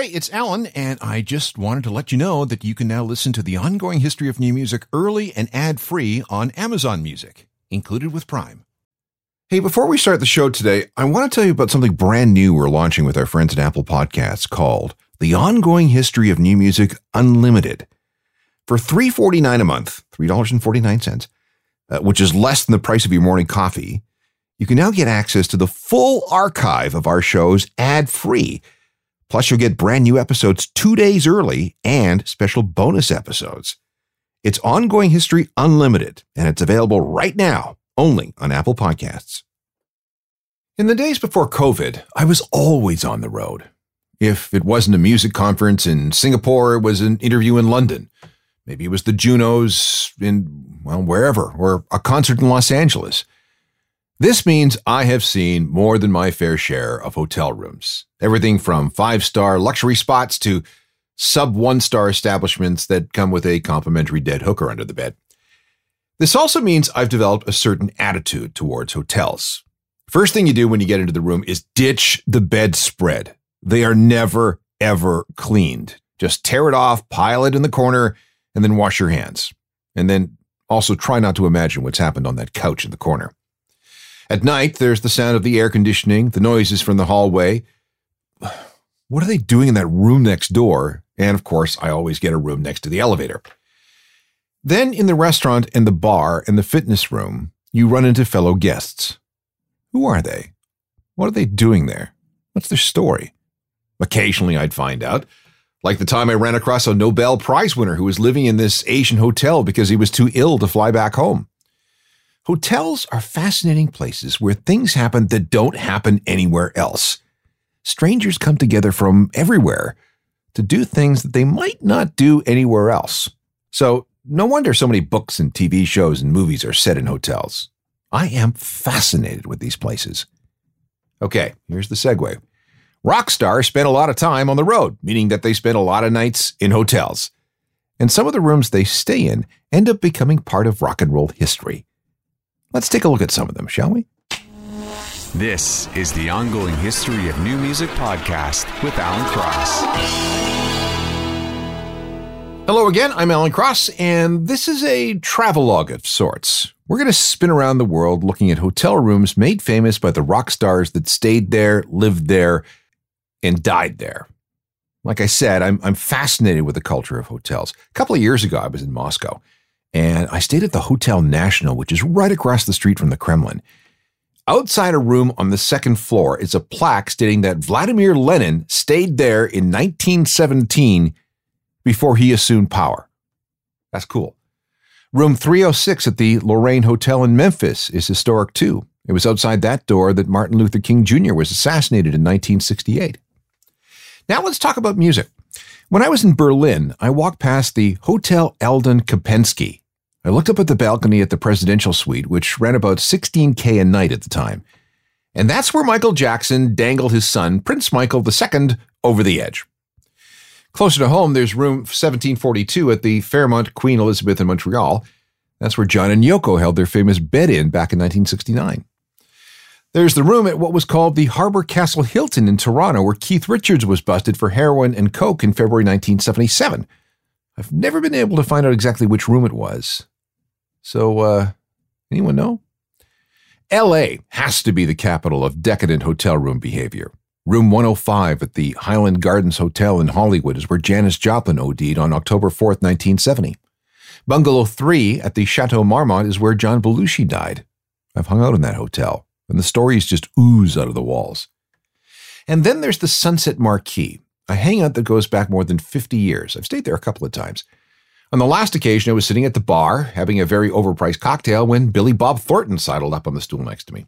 Hey, it's Alan, and I just wanted to let you know that you can now listen to the ongoing history of new music early and ad free on Amazon Music, included with Prime. Hey, before we start the show today, I want to tell you about something brand new we're launching with our friends at Apple Podcasts called The Ongoing History of New Music Unlimited. For $3.49 a month, $3.49, uh, which is less than the price of your morning coffee, you can now get access to the full archive of our shows ad free. Plus, you'll get brand new episodes two days early and special bonus episodes. It's Ongoing History Unlimited, and it's available right now only on Apple Podcasts. In the days before COVID, I was always on the road. If it wasn't a music conference in Singapore, it was an interview in London. Maybe it was the Junos in, well, wherever, or a concert in Los Angeles. This means I have seen more than my fair share of hotel rooms. Everything from five star luxury spots to sub one star establishments that come with a complimentary dead hooker under the bed. This also means I've developed a certain attitude towards hotels. First thing you do when you get into the room is ditch the bedspread. They are never, ever cleaned. Just tear it off, pile it in the corner, and then wash your hands. And then also try not to imagine what's happened on that couch in the corner. At night, there's the sound of the air conditioning, the noises from the hallway. What are they doing in that room next door? And of course, I always get a room next to the elevator. Then in the restaurant and the bar and the fitness room, you run into fellow guests. Who are they? What are they doing there? What's their story? Occasionally I'd find out. Like the time I ran across a Nobel Prize winner who was living in this Asian hotel because he was too ill to fly back home. Hotels are fascinating places where things happen that don't happen anywhere else. Strangers come together from everywhere to do things that they might not do anywhere else. So no wonder so many books and TV shows and movies are set in hotels. I am fascinated with these places. Okay, here's the segue. Rock stars spend a lot of time on the road, meaning that they spend a lot of nights in hotels. And some of the rooms they stay in end up becoming part of rock and roll history. Let's take a look at some of them, shall we? This is the ongoing history of new music podcast with Alan Cross. Hello again, I'm Alan Cross, and this is a travelogue of sorts. We're going to spin around the world looking at hotel rooms made famous by the rock stars that stayed there, lived there, and died there. Like I said, I'm, I'm fascinated with the culture of hotels. A couple of years ago, I was in Moscow, and I stayed at the Hotel National, which is right across the street from the Kremlin. Outside a room on the second floor is a plaque stating that Vladimir Lenin stayed there in 1917 before he assumed power. That's cool. Room 306 at the Lorraine Hotel in Memphis is historic too. It was outside that door that Martin Luther King Jr. was assassinated in 1968. Now let's talk about music. When I was in Berlin, I walked past the Hotel Adlon Kempinski. I looked up at the balcony at the presidential suite, which ran about 16K a night at the time. And that's where Michael Jackson dangled his son, Prince Michael II, over the edge. Closer to home, there's room 1742 at the Fairmont Queen Elizabeth in Montreal. That's where John and Yoko held their famous bed in back in 1969. There's the room at what was called the Harbor Castle Hilton in Toronto, where Keith Richards was busted for heroin and coke in February 1977. I've never been able to find out exactly which room it was. So, uh, anyone know? LA has to be the capital of decadent hotel room behavior. Room 105 at the Highland Gardens Hotel in Hollywood is where Janis Joplin OD'd on October 4, 1970. Bungalow 3 at the Chateau Marmont is where John Belushi died. I've hung out in that hotel, and the stories just ooze out of the walls. And then there's the Sunset Marquis, a hangout that goes back more than 50 years. I've stayed there a couple of times. On the last occasion, I was sitting at the bar having a very overpriced cocktail when Billy Bob Thornton sidled up on the stool next to me.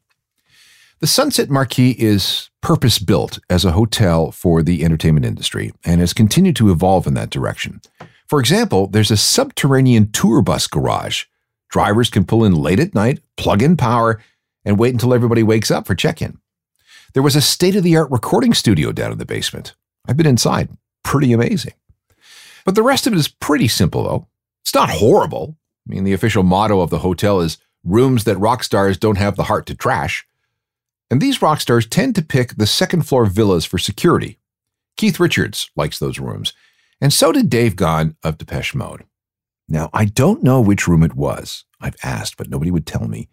The Sunset Marquis is purpose built as a hotel for the entertainment industry and has continued to evolve in that direction. For example, there's a subterranean tour bus garage. Drivers can pull in late at night, plug in power, and wait until everybody wakes up for check in. There was a state of the art recording studio down in the basement. I've been inside. Pretty amazing. But the rest of it is pretty simple, though. It's not horrible. I mean, the official motto of the hotel is rooms that rock stars don't have the heart to trash. And these rock stars tend to pick the second floor villas for security. Keith Richards likes those rooms, and so did Dave Gahan of Depeche Mode. Now, I don't know which room it was. I've asked, but nobody would tell me.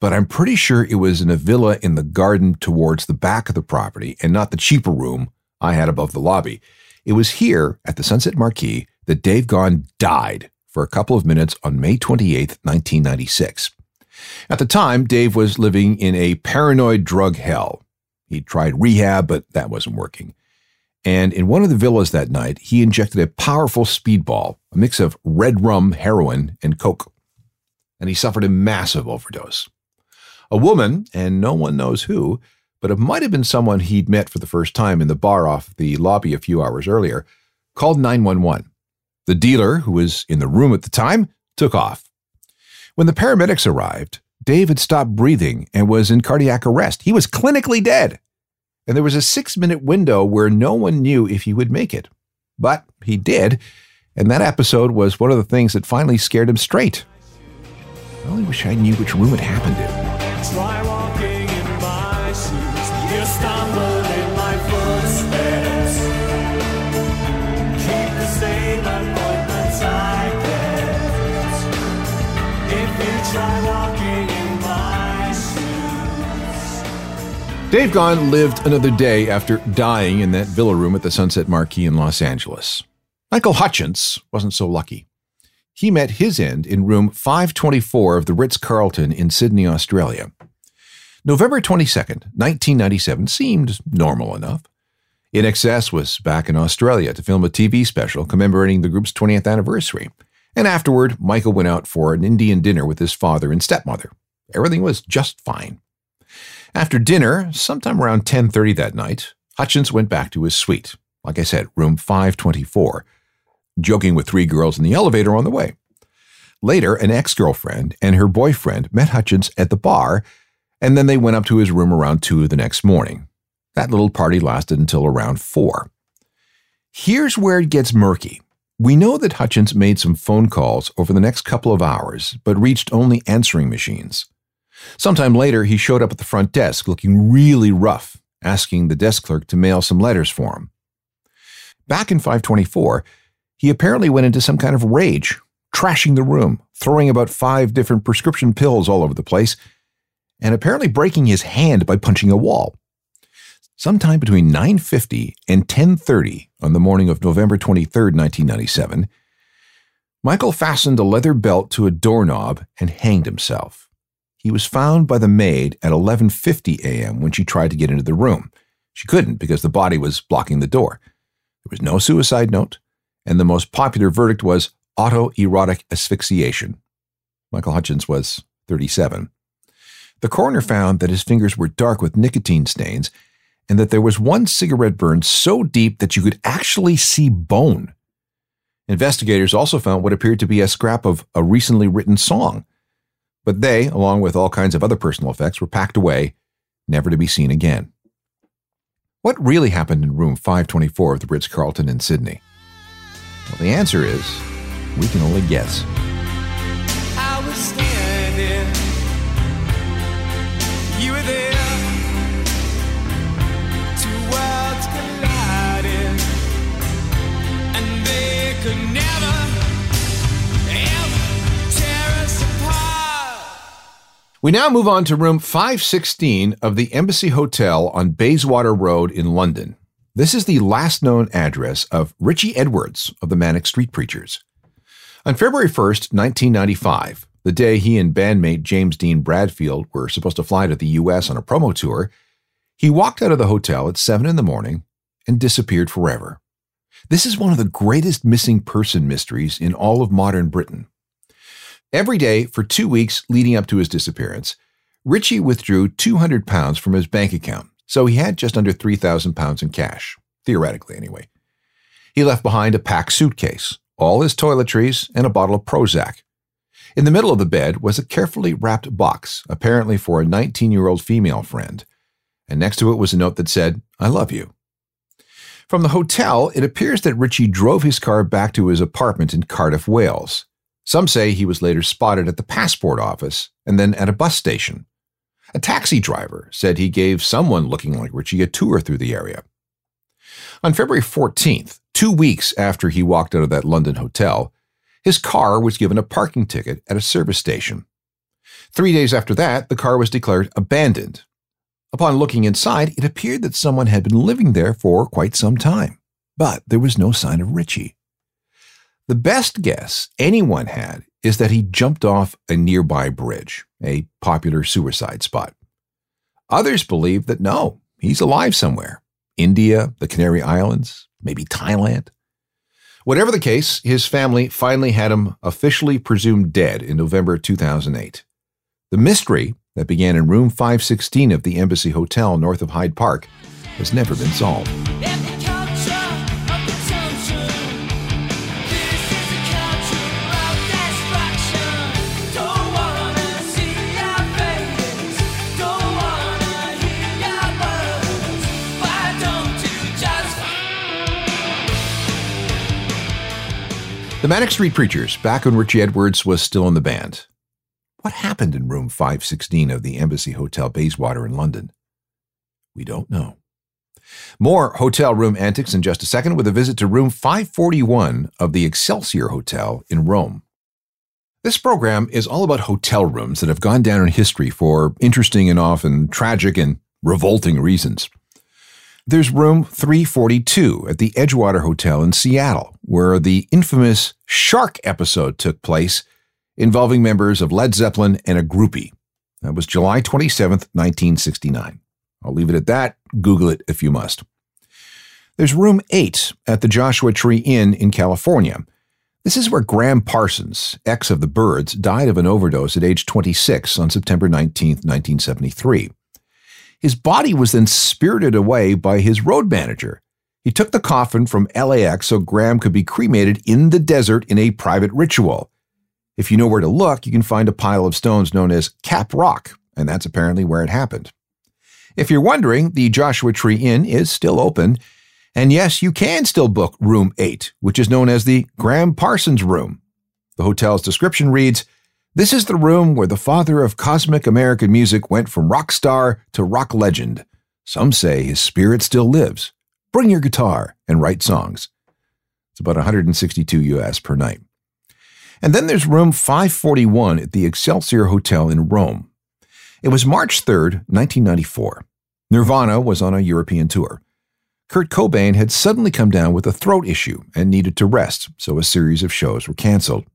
But I'm pretty sure it was in a villa in the garden towards the back of the property and not the cheaper room I had above the lobby. It was here at the Sunset Marquis that Dave Gahan died for a couple of minutes on May 28, 1996. At the time, Dave was living in a paranoid drug hell. He tried rehab, but that wasn't working. And in one of the villas that night, he injected a powerful speedball, a mix of red rum, heroin, and coke. And he suffered a massive overdose. A woman, and no one knows who, but it might have been someone he'd met for the first time in the bar off the lobby a few hours earlier, called 911. The dealer, who was in the room at the time, took off. When the paramedics arrived, Dave had stopped breathing and was in cardiac arrest. He was clinically dead and there was a six minute window where no one knew if he would make it. But he did, and that episode was one of the things that finally scared him straight. I only wish I knew which room it happened in. Try walking in my shoes. You stumble in my footsteps. Keep the same appointments I If you try walking Dave Gahan lived another day after dying in that villa room at the Sunset Marquis in Los Angeles. Michael Hutchence wasn't so lucky. He met his end in room 524 of the Ritz Carlton in Sydney, Australia. November 22nd, 1997 seemed normal enough. INXS was back in Australia to film a TV special commemorating the group's 20th anniversary. And afterward, Michael went out for an Indian dinner with his father and stepmother. Everything was just fine. After dinner, sometime around 10:30 that night, Hutchence went back to his suite. Like I said, room 524, joking with three girls in the elevator on the way. Later, an ex-girlfriend and her boyfriend met Hutchence at the bar, and then they went up to his room around 2 the next morning. That little party lasted until around 4. Here's where it gets murky. We know that Hutchence made some phone calls over the next couple of hours, but reached only answering machines. Sometime later, he showed up at the front desk looking really rough, asking the desk clerk to mail some letters for him. Back in 524, he apparently went into some kind of rage, trashing the room, throwing about five different prescription pills all over the place, and apparently breaking his hand by punching a wall. Sometime between 9:50 and 10:30 on the morning of November 23, 1997, Michael fastened a leather belt to a doorknob and hanged himself. He was found by the maid at 11:50 a.m. when she tried to get into the room. She couldn't because the body was blocking the door. There was no suicide note, and the most popular verdict was autoerotic asphyxiation. Michael Hutchence was 37. The coroner found that his fingers were dark with nicotine stains and that there was one cigarette burn so deep that you could actually see bone. Investigators also found what appeared to be a scrap of a recently written song but they, along with all kinds of other personal effects, were packed away, never to be seen again. What really happened in room 524 of the Ritz Carlton in Sydney? Well, the answer is we can only guess. We now move on to room 516 of the Embassy Hotel on Bayswater Road in London. This is the last known address of Richie Edwards of the Manic Street Preachers. On February 1st, 1995, the day he and bandmate James Dean Bradfield were supposed to fly to the U.S. on a promo tour, he walked out of the hotel at 7 in the morning and disappeared forever. This is one of the greatest missing person mysteries in all of modern Britain. Every day for two weeks leading up to his disappearance, Richie withdrew 200 pounds from his bank account, so he had just under 3,000 pounds in cash, theoretically anyway. He left behind a packed suitcase, all his toiletries, and a bottle of Prozac. In the middle of the bed was a carefully wrapped box, apparently for a 19 year old female friend, and next to it was a note that said, I love you. From the hotel, it appears that Richie drove his car back to his apartment in Cardiff, Wales. Some say he was later spotted at the passport office and then at a bus station. A taxi driver said he gave someone looking like Richie a tour through the area. On February 14th, two weeks after he walked out of that London hotel, his car was given a parking ticket at a service station. Three days after that, the car was declared abandoned. Upon looking inside, it appeared that someone had been living there for quite some time, but there was no sign of Richie. The best guess anyone had is that he jumped off a nearby bridge, a popular suicide spot. Others believe that no, he's alive somewhere India, the Canary Islands, maybe Thailand. Whatever the case, his family finally had him officially presumed dead in November 2008. The mystery that began in room 516 of the Embassy Hotel north of Hyde Park has never been solved. The Manic Street Preachers, back when Richie Edwards was still in the band. What happened in room 516 of the Embassy Hotel Bayswater in London? We don't know. More hotel room antics in just a second with a visit to room 541 of the Excelsior Hotel in Rome. This program is all about hotel rooms that have gone down in history for interesting and often tragic and revolting reasons. There's room 342 at the Edgewater Hotel in Seattle, where the infamous shark episode took place involving members of Led Zeppelin and a groupie. That was July 27th, 1969. I'll leave it at that. Google it if you must. There's room 8 at the Joshua Tree Inn in California. This is where Gram Parsons, ex of the Byrds, died of an overdose at age 26 on September 19, 1973. His body was then spirited away by his road manager. He took the coffin from LAX so Gram could be cremated in the desert in a private ritual. If you know where to look, you can find a pile of stones known as Cap Rock, and that's apparently where it happened. If you're wondering, the Joshua Tree Inn is still open, and yes, you can still book room 8, which is known as the Gram Parsons Room. The hotel's description reads this is the room where the father of cosmic American music went from rock star to rock legend. Some say his spirit still lives. Bring your guitar and write songs. It's about 162 US per night. And then there's room 541 at the Excelsior Hotel in Rome. It was March 3rd, 1994. Nirvana was on a European tour. Kurt Cobain had suddenly come down with a throat issue and needed to rest, so a series of shows were canceled.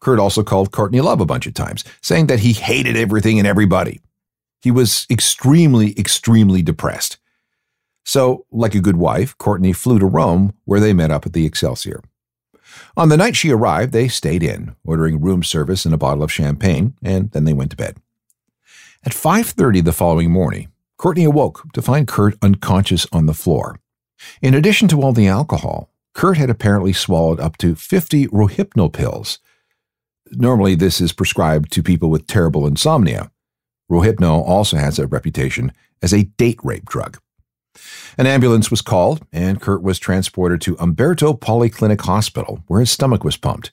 Kurt also called Courtney Love a bunch of times, saying that he hated everything and everybody. He was extremely, extremely depressed. So, like a good wife, Courtney flew to Rome, where they met up at the Excelsior. On the night she arrived, they stayed in, ordering room service and a bottle of champagne, and then they went to bed. At 5:30 the following morning, Courtney awoke to find Kurt unconscious on the floor. In addition to all the alcohol, Kurt had apparently swallowed up to 50 Rohypnol pills, Normally, this is prescribed to people with terrible insomnia. Rohypnol also has a reputation as a date rape drug. An ambulance was called, and Kurt was transported to Umberto Polyclinic Hospital, where his stomach was pumped.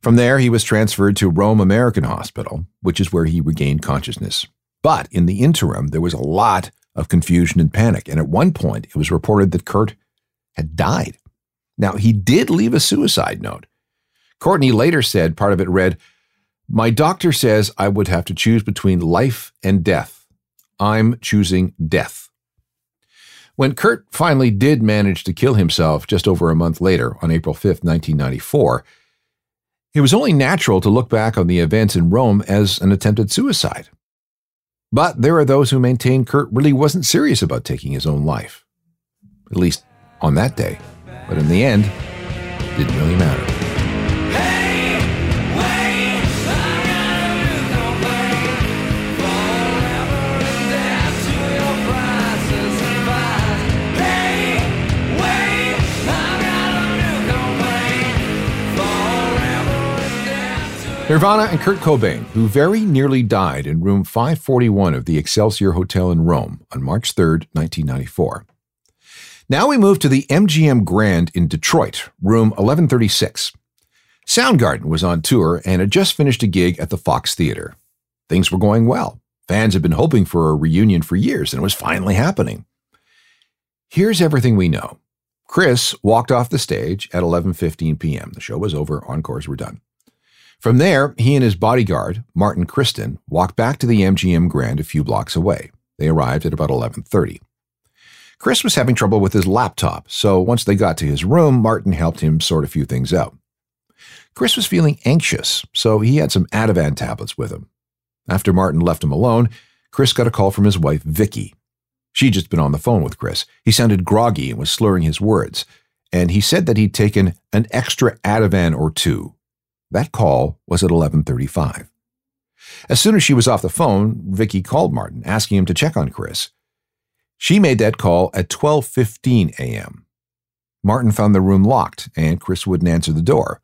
From there, he was transferred to Rome American Hospital, which is where he regained consciousness. But in the interim, there was a lot of confusion and panic, and at one point, it was reported that Kurt had died. Now, he did leave a suicide note, Courtney later said part of it read, My doctor says I would have to choose between life and death. I'm choosing death. When Kurt finally did manage to kill himself just over a month later, on April 5, 1994, it was only natural to look back on the events in Rome as an attempted suicide. But there are those who maintain Kurt really wasn't serious about taking his own life. At least on that day. But in the end, it didn't really matter. Nirvana and Kurt Cobain, who very nearly died in room 541 of the Excelsior Hotel in Rome on March 3, 1994. Now we move to the MGM Grand in Detroit, room 1136. Soundgarden was on tour and had just finished a gig at the Fox Theater. Things were going well. Fans had been hoping for a reunion for years, and it was finally happening. Here's everything we know. Chris walked off the stage at 11:15 p.m. The show was over, encores were done. From there, he and his bodyguard, Martin Kirsten, walked back to the MGM Grand a few blocks away. They arrived at about 11:30. Chris was having trouble with his laptop, so once they got to his room, Martin helped him sort a few things out. Chris was feeling anxious, so he had some Ativan tablets with him. After Martin left him alone, Chris got a call from his wife, Vicky. She'd just been on the phone with Chris. He sounded groggy and was slurring his words, and he said that he'd taken an extra Ativan or two. That call was at 11:35. As soon as she was off the phone, Vicky called Martin, asking him to check on Chris. She made that call at 12:15 a.m. Martin found the room locked, and Chris wouldn't answer the door.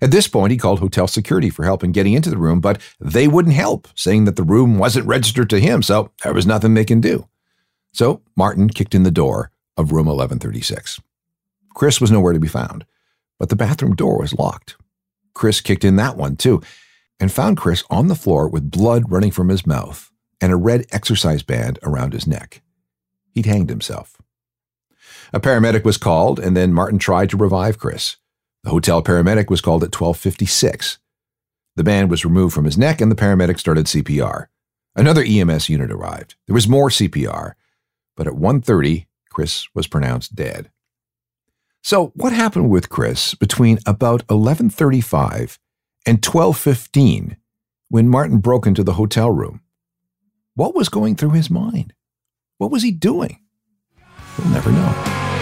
At this point, he called hotel security for help in getting into the room, but they wouldn't help, saying that the room wasn't registered to him, so there was nothing they can do. So Martin kicked in the door of room 1136. Chris was nowhere to be found, but the bathroom door was locked. Chris kicked in that one too, and found Chris on the floor with blood running from his mouth and a red exercise band around his neck. He'd hanged himself. A paramedic was called, and then Martin tried to revive Chris. The hotel paramedic was called at 1256. The band was removed from his neck, and the paramedic started CPR. Another EMS unit arrived. There was more CPR, but at 1:30, Chris was pronounced dead. So, what happened with Chris between about 11:35 and 12:15 when Martin broke into the hotel room? What was going through his mind? What was he doing? We'll never know.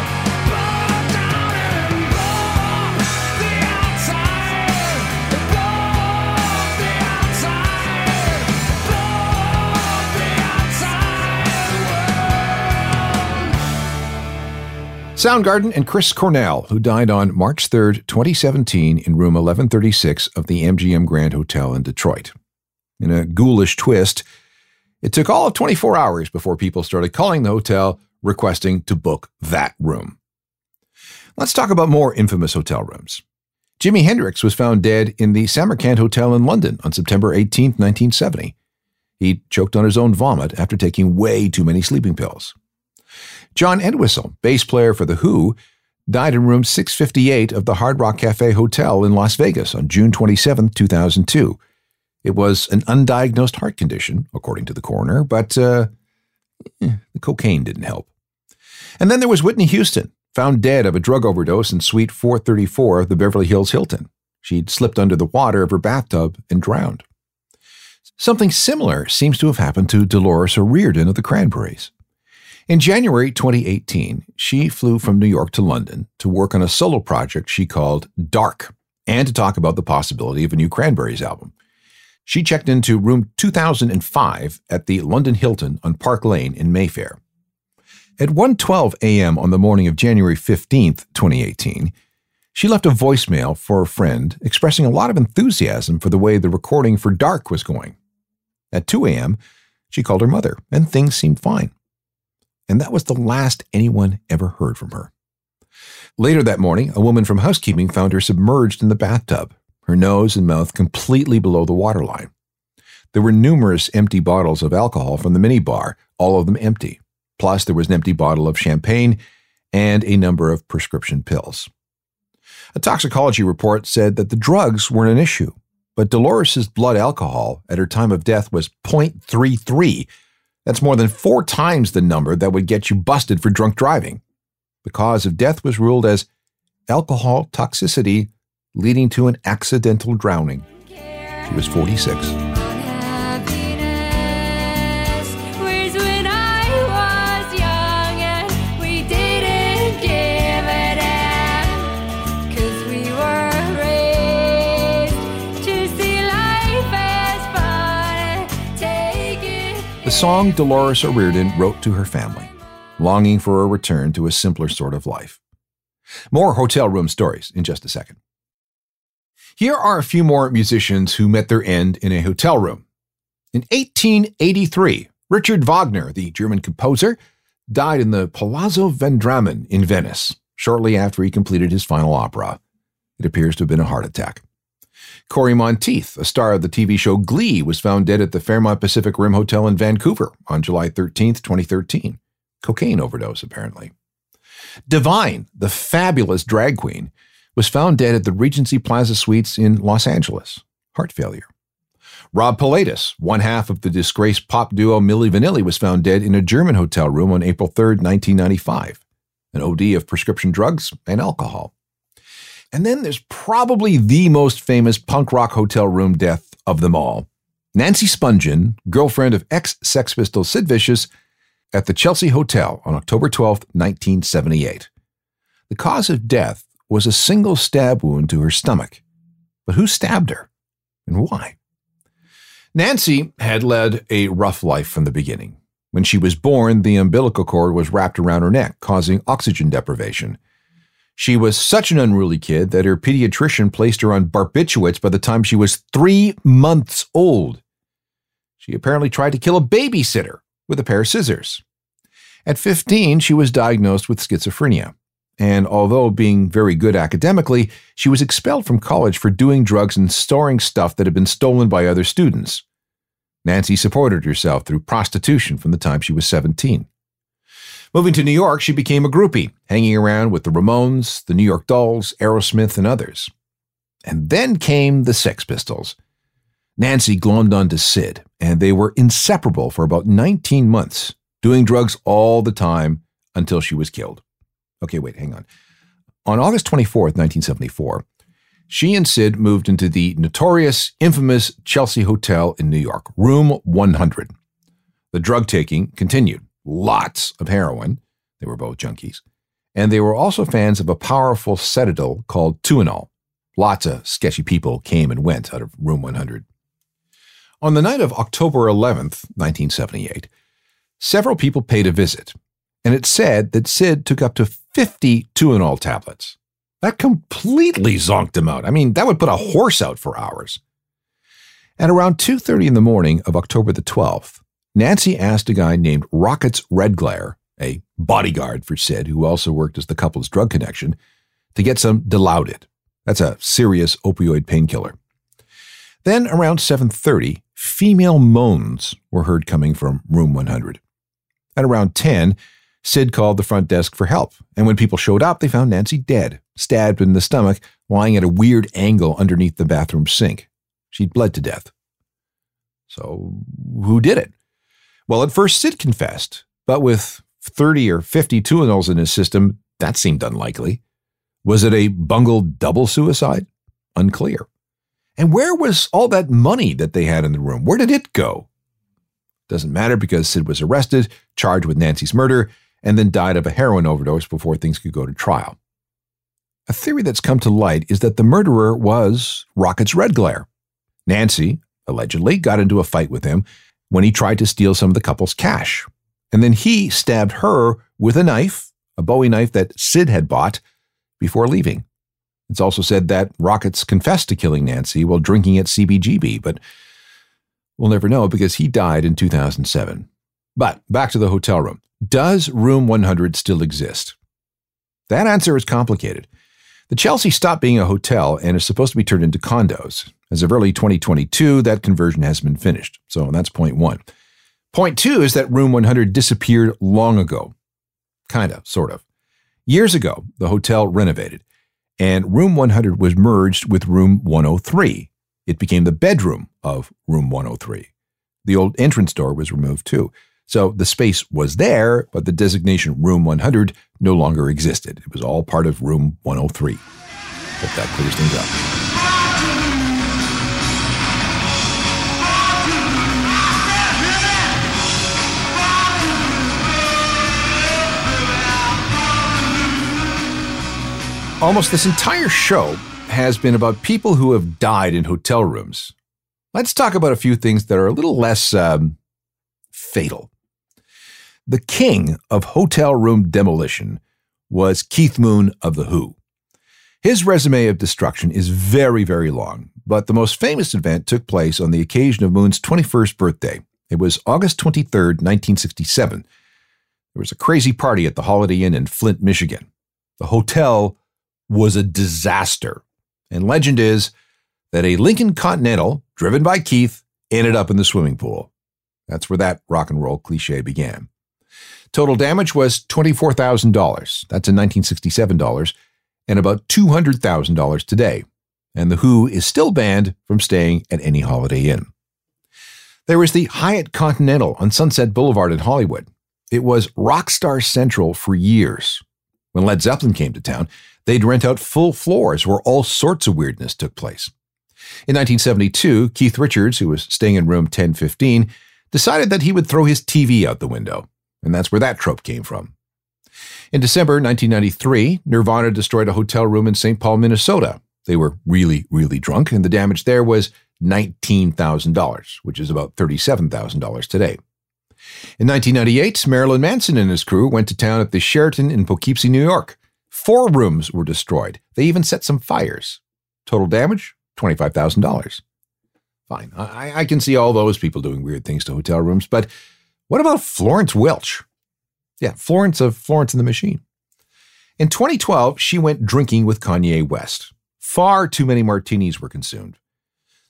Soundgarden and Chris Cornell, who died on March 3, 2017, in room 1136 of the MGM Grand Hotel in Detroit. In a ghoulish twist, it took all of 24 hours before people started calling the hotel requesting to book that room. Let's talk about more infamous hotel rooms. Jimi Hendrix was found dead in the Samarkand Hotel in London on September 18, 1970. He choked on his own vomit after taking way too many sleeping pills. John Entwistle, bass player for The Who, died in room 658 of the Hard Rock Cafe Hotel in Las Vegas on June 27, 2002. It was an undiagnosed heart condition, according to the coroner, but uh, eh, the cocaine didn't help. And then there was Whitney Houston, found dead of a drug overdose in Suite 434 of the Beverly Hills Hilton. She'd slipped under the water of her bathtub and drowned. Something similar seems to have happened to Dolores O'Riordan of the Cranberries. In January 2018, she flew from New York to London to work on a solo project she called Dark and to talk about the possibility of a new Cranberries album. She checked into room 2005 at the London Hilton on Park Lane in Mayfair. At 1:12 a.m. on the morning of January 15, 2018, she left a voicemail for a friend expressing a lot of enthusiasm for the way the recording for Dark was going. At 2 a.m., she called her mother, and things seemed fine and that was the last anyone ever heard from her. Later that morning, a woman from housekeeping found her submerged in the bathtub, her nose and mouth completely below the waterline. There were numerous empty bottles of alcohol from the minibar, all of them empty. Plus, there was an empty bottle of champagne and a number of prescription pills. A toxicology report said that the drugs weren't an issue, but Dolores's blood alcohol at her time of death was 0.33, that's more than four times the number that would get you busted for drunk driving. The cause of death was ruled as alcohol toxicity leading to an accidental drowning. She was 46. Song Dolores O'Riordan wrote to her family, longing for a return to a simpler sort of life. More hotel room stories in just a second. Here are a few more musicians who met their end in a hotel room. In 1883, Richard Wagner, the German composer, died in the Palazzo Vendramin in Venice shortly after he completed his final opera. It appears to have been a heart attack. Cory Monteith, a star of the TV show Glee, was found dead at the Fairmont Pacific Rim Hotel in Vancouver on July 13, 2013. Cocaine overdose, apparently. Divine, the fabulous drag queen, was found dead at the Regency Plaza Suites in Los Angeles. Heart failure. Rob Pilatus, one half of the disgraced pop duo Milli Vanilli, was found dead in a German hotel room on April 3, 1995. An OD of prescription drugs and alcohol. And then there's probably the most famous punk rock hotel room death of them all. Nancy Spungen, girlfriend of ex Sex Pistol Sid Vicious, at the Chelsea Hotel on October 12, 1978. The cause of death was a single stab wound to her stomach. But who stabbed her and why? Nancy had led a rough life from the beginning. When she was born, the umbilical cord was wrapped around her neck, causing oxygen deprivation. She was such an unruly kid that her pediatrician placed her on barbiturates by the time she was three months old. She apparently tried to kill a babysitter with a pair of scissors. At 15, she was diagnosed with schizophrenia. And although being very good academically, she was expelled from college for doing drugs and storing stuff that had been stolen by other students. Nancy supported herself through prostitution from the time she was 17. Moving to New York, she became a groupie, hanging around with the Ramones, the New York Dolls, Aerosmith, and others. And then came the Sex Pistols. Nancy glommed onto Sid, and they were inseparable for about 19 months, doing drugs all the time until she was killed. Okay, wait, hang on. On August 24th, 1974, she and Sid moved into the notorious, infamous Chelsea Hotel in New York, room 100. The drug taking continued. Lots of heroin. They were both junkies. And they were also fans of a powerful sedative called Tuinal. Lots of sketchy people came and went out of room 100. On the night of October 11th, 1978, several people paid a visit, and it said that Sid took up to 50 Tuinal tablets. That completely zonked him out. I mean, that would put a horse out for hours. At around 2:30 in the morning of October the 12th, Nancy asked a guy named Rockets Redglare, a bodyguard for Sid who also worked as the couple's drug connection, to get some Dilaudid. That's a serious opioid painkiller. Then around 7:30, female moans were heard coming from room 100. At around 10, Sid called the front desk for help, and when people showed up, they found Nancy dead, stabbed in the stomach, lying at a weird angle underneath the bathroom sink. She'd bled to death. So, who did it? Well, at first, Sid confessed, but with 30 or 50 Tuinals in his system, that seemed unlikely. Was it a bungled double suicide? Unclear. And where was all that money that they had in the room? Where did it go? Doesn't matter because Sid was arrested, charged with Nancy's murder, and then died of a heroin overdose before things could go to trial. A theory that's come to light is that the murderer was Rockets Red Glare. Nancy, allegedly, got into a fight with him when he tried to steal some of the couple's cash. And then he stabbed her with a knife, a Bowie knife that Sid had bought, before leaving. It's also said that Rockets confessed to killing Nancy while drinking at CBGB, but we'll never know because he died in 2007. But back to the hotel room. Does room 100 still exist? That answer is complicated. The Chelsea stopped being a hotel and is supposed to be turned into condos. As of early 2022, that conversion has been finished. So that's point one. Point two is that room 100 disappeared long ago. Kind of, sort of. Years ago, the hotel renovated, and room 100 was merged with room 103. It became the bedroom of room 103. The old entrance door was removed too. So the space was there, but the designation Room 100 no longer existed. It was all part of Room 103. Hope that clears things up. Almost this entire show has been about people who have died in hotel rooms. Let's talk about a few things that are a little less um, fatal. The king of hotel room demolition was Keith Moon of The Who. His resume of destruction is very, very long, but the most famous event took place on the occasion of Moon's 21st birthday. It was August 23rd, 1967. There was a crazy party at the Holiday Inn in Flint, Michigan. The hotel was a disaster, and legend is that a Lincoln Continental, driven by Keith, ended up in the swimming pool. That's where that rock and roll cliche began. Total damage was $24,000. That's in 1967 dollars, and about $200,000 today. And The Who is still banned from staying at any Holiday Inn. There was the Hyatt Continental on Sunset Boulevard in Hollywood. It was Rockstar Central for years. When Led Zeppelin came to town, they'd rent out full floors where all sorts of weirdness took place. In 1972, Keith Richards, who was staying in room 1015, decided that he would throw his TV out the window, and that's where that trope came from. In December 1993, Nirvana destroyed a hotel room in St. Paul, Minnesota. They were really, really drunk, and the damage there was $19,000, which is about $37,000 today. In 1998, Marilyn Manson and his crew went to town at the Sheraton in Poughkeepsie, New York. Four rooms were destroyed. They even set some fires. Total damage $25,000. Fine. I, I, can see all those people doing weird things to hotel rooms, but what about Florence Welch? Yeah, Florence of Florence and the Machine. In 2012, she went drinking with Kanye West. Far too many martinis were consumed.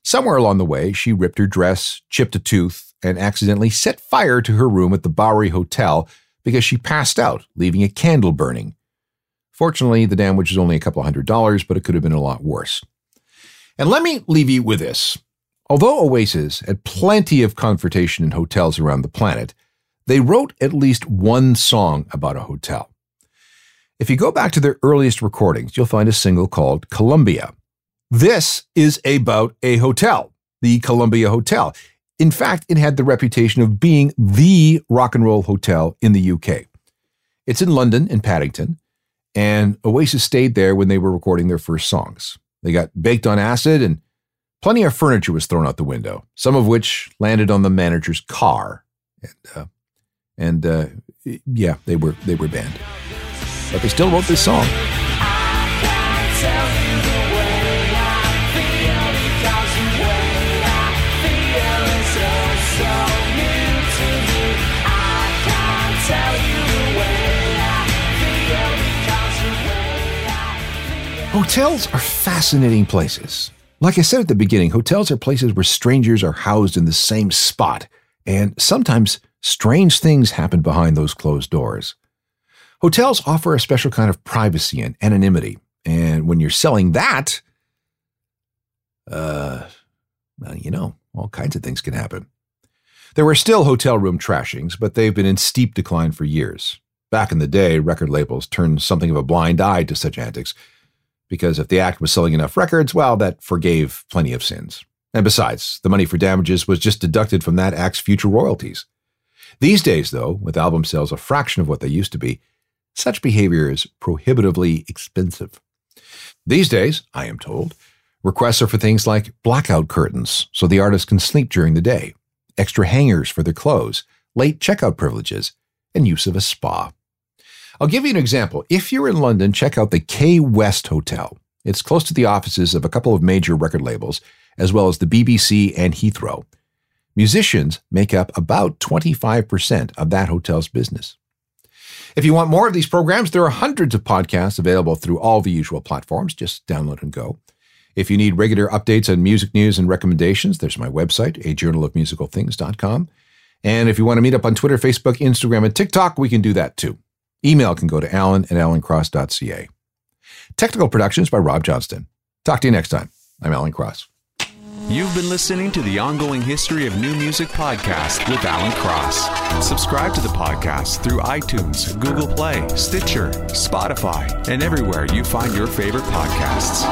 Somewhere along the way, she ripped her dress, chipped a tooth, and accidentally set fire to her room at the Bowery Hotel because she passed out, leaving a candle burning. Fortunately, the damage was only a couple hundred dollars, but it could have been a lot worse. And let me leave you with this. Although Oasis had plenty of confrontation in hotels around the planet, they wrote at least one song about a hotel. If you go back to their earliest recordings, you'll find a single called Columbia. This is about a hotel, the Columbia Hotel. In fact, it had the reputation of being the rock and roll hotel in the UK. It's in London, in Paddington, and Oasis stayed there when they were recording their first songs. They got baked on acid, and plenty of furniture was thrown out the window, some of which landed on the manager's car. And, uh, and uh, yeah, they were they were banned, but they still wrote this song. Hotels are fascinating places. Like I said at the beginning, hotels are places where strangers are housed in the same spot, and sometimes strange things happen behind those closed doors. Hotels offer a special kind of privacy and anonymity, and when you're selling that, uh, well, you know, all kinds of things can happen. There were still hotel room trashings, but they've been in steep decline for years. Back in the day, record labels turned something of a blind eye to such antics because if the act was selling enough records, well, that forgave plenty of sins. And besides, the money for damages was just deducted from that act's future royalties. These days, though, with album sales a fraction of what they used to be, such behavior is prohibitively expensive. These days, I am told, requests are for things like blackout curtains so the artist can sleep during the day, extra hangers for their clothes, late checkout privileges, and use of a spa. I'll give you an example. If you're in London, check out the K West Hotel. It's close to the offices of a couple of major record labels, as well as the BBC and Heathrow. Musicians make up about 25% of that hotel's business. If you want more of these programs, there are hundreds of podcasts available through all the usual platforms. Just download and go. If you need regular updates on music news and recommendations, there's my website, a journal of musical things.com. And if you want to meet up on Twitter, Facebook, Instagram, and TikTok, we can do that too. Email can go to alan at alancross.ca. Technical productions by Rob Johnston. Talk to you next time. I'm Alan Cross. You've been listening to the Ongoing History of New Music podcast with Alan Cross. Subscribe to the podcast through iTunes, Google Play, Stitcher, Spotify, and everywhere you find your favorite podcasts.